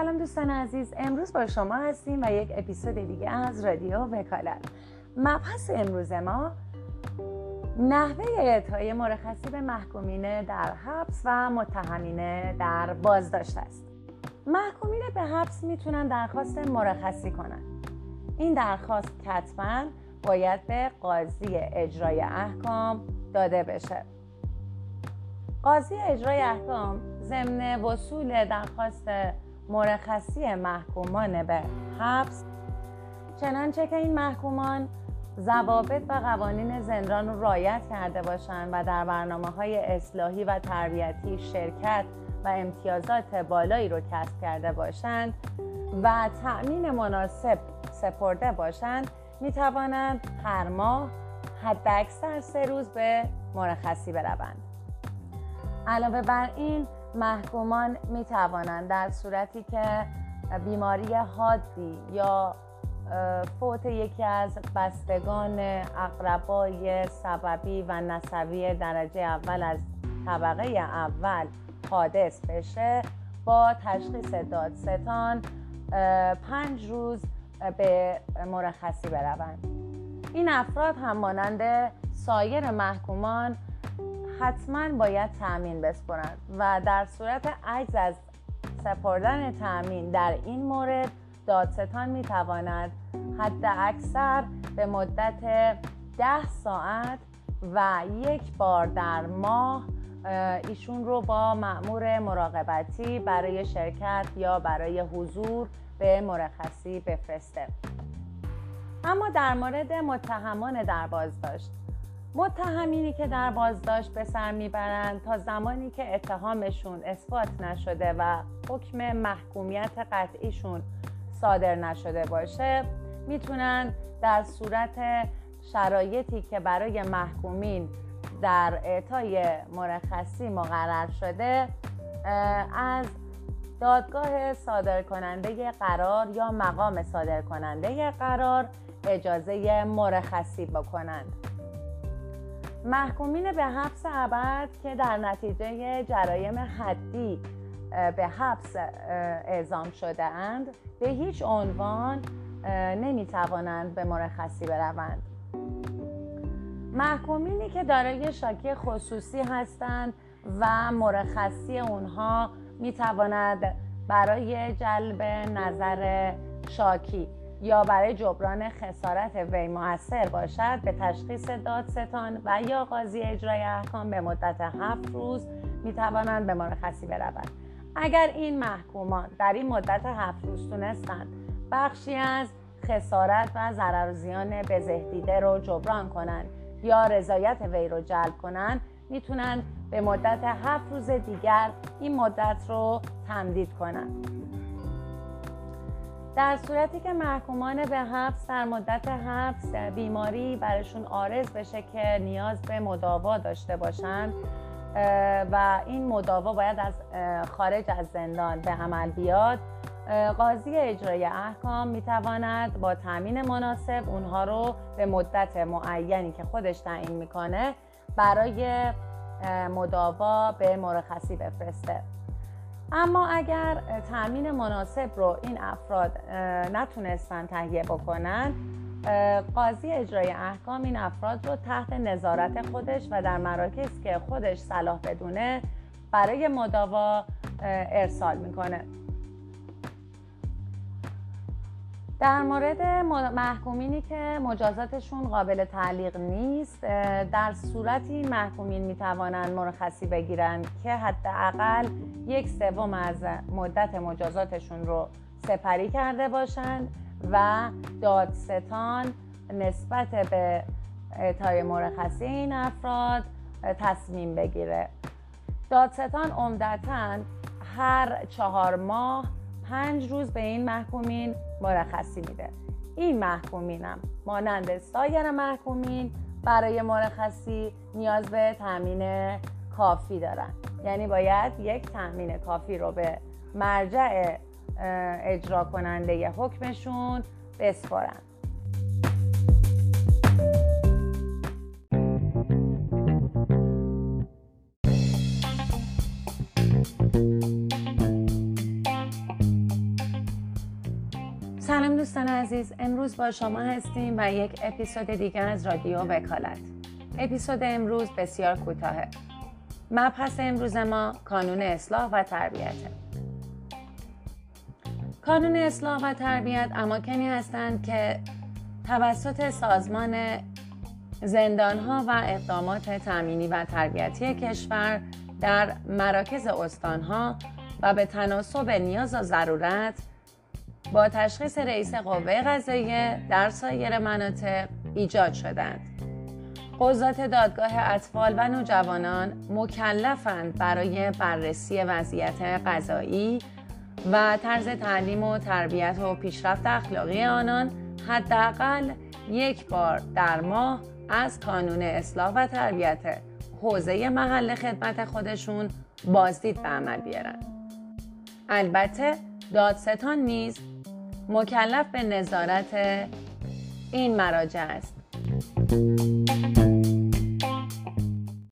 سلام دوستان عزیز. امروز با شما هستیم و یک اپیزود دیگه از رادیو وکالت. مبحث امروز ما نحوه اعطای مرخصی به محکومین در حبس و متهمین در بازداشت است. محکومین به حبس می‌تونن درخواست مرخصی کنند این درخواست کتبا باید به قاضی اجرای احکام داده بشه. قاضی اجرای احکام ضمن وصول درخواست مرخصی محکومان به حبس. چنانچه که این محکومان ضوابط و قوانین زندان رو رایت کرده باشند و در برنامه های اصلاحی و تربیتی شرکت و امتیازات بالایی رو کسب کرده باشند و تأمین مناسب سپرده باشند می توانند هر ماه حداکثر سه روز به مرخصی بروند. علاوه بر این محکومان می توانند در صورتی که بیماری حادی یا فوت یکی از بستگان اقربای سببی و نسبی درجه اول از طبقه اول حادث بشه با تشخیص دادستان پنج روز به مرخصی بروند. این افراد هم مانند سایر محکومان حتما باید تأمین بسپرند و در صورت عجز از سپردن تأمین در این مورد دادستان می تواند حد اکثر به مدت ده ساعت و یک بار در ماه ایشون رو با معمور مراقبتی برای شرکت یا برای حضور به مرخصی بفرسته. اما در مورد متهمان در بازداشت. متهمینی که در بازداشت به سر می‌برند تا زمانی که اتهامشون اثبات نشده و حکم محکومیت قطعیشون صادر نشده باشه می‌تونن در صورت شرایطی که برای محکومین در اعطای مرخصی مقرر شده از دادگاه صادر کننده قرار یا مقام صادر کننده قرار اجازه مرخصی بکنند. محکومین به حبس ابد که در نتیجه جرایم حدی به حبس اعزام شده اند به هیچ عنوان نمی توانند به مرخصی بروند. محکومینی که دارای شاکی خصوصی هستند و مرخصی اونها می تواند برای جلب نظر شاکی یا برای جبران خسارت وی موثر باشد به تشخیص دادستان و یا قاضی اجرای احکام به مدت هفت روز می توانند به مرخصی بروند اگر این محکومان در این مدت هفت روز تونستند بخشی از خسارت و ضرر و زیان بزهدیده رو جبران کنند یا رضایت وی رو جلب کنند می‌تونن به مدت هفت روز دیگر این مدت رو تمدید کنند. در صورتی که محکومان به حبس در مدت حبس بیماری برشون آرز بشه که نیاز به مداوا داشته باشند و این مداوا باید از خارج از زندان به عمل بیاد قاضی اجرای احکام می‌تواند با تامین مناسب اونها رو به مدت معینی که خودش تعیین می‌کنه برای مداوا به مرخصی بفرسته. اما اگر تامین مناسب رو این افراد نتونستن تهیه بکنن قاضی اجرای احکام این افراد رو تحت نظارت خودش و در مراکز که خودش صلاح بدونه برای مداوا ارسال می‌کنه. در مورد محکومینی که مجازاتشون قابل تعلیق نیست در صورتی محکومین می‌توانند مرخصی بگیرند که حداقل یک سوم از مدت مجازاتشون رو سپری کرده باشند و دادستان نسبت به اعطای مرخصی این افراد تصمیم بگیره. دادستان عمدتا هر چهار ماه پنج روز به این محکومین مرخصی میده. این محکومینم. مانند سایر محکومین برای مرخصی نیاز به تامین کافی دارن. یعنی باید یک تامین کافی رو به مرجع اجرا کننده حکمشون بسپارن. سلام دوستان عزیز. امروز با شما هستیم و یک اپیزود دیگر از رادیو وکالت. اپیزود امروز بسیار کوتاهه. مبحث امروز ما کانون اصلاح و تربیت کانون اصلاح و تربیت اماکنی هستند که توسط سازمان زندانها و اقدامات تامینی و تربیتی کشور در مراکز استانها و به تناسب نیاز و ضرورت با تشخیص رئیس قوه قضاییه در سایر مناطق ایجاد شدند. قضات دادگاه اطفال و نوجوانان مکلفند برای بررسی وضعیت قضایی و طرز تعلیم و تربیت و پیشرفت اخلاقی آنان حداقل یک بار در ماه از کانون اصلاح و تربیت حوزه محل خدمت خودشون بازدید به عمل بیارن البته دادستان نیز مکلف به نظارت این مراجع است.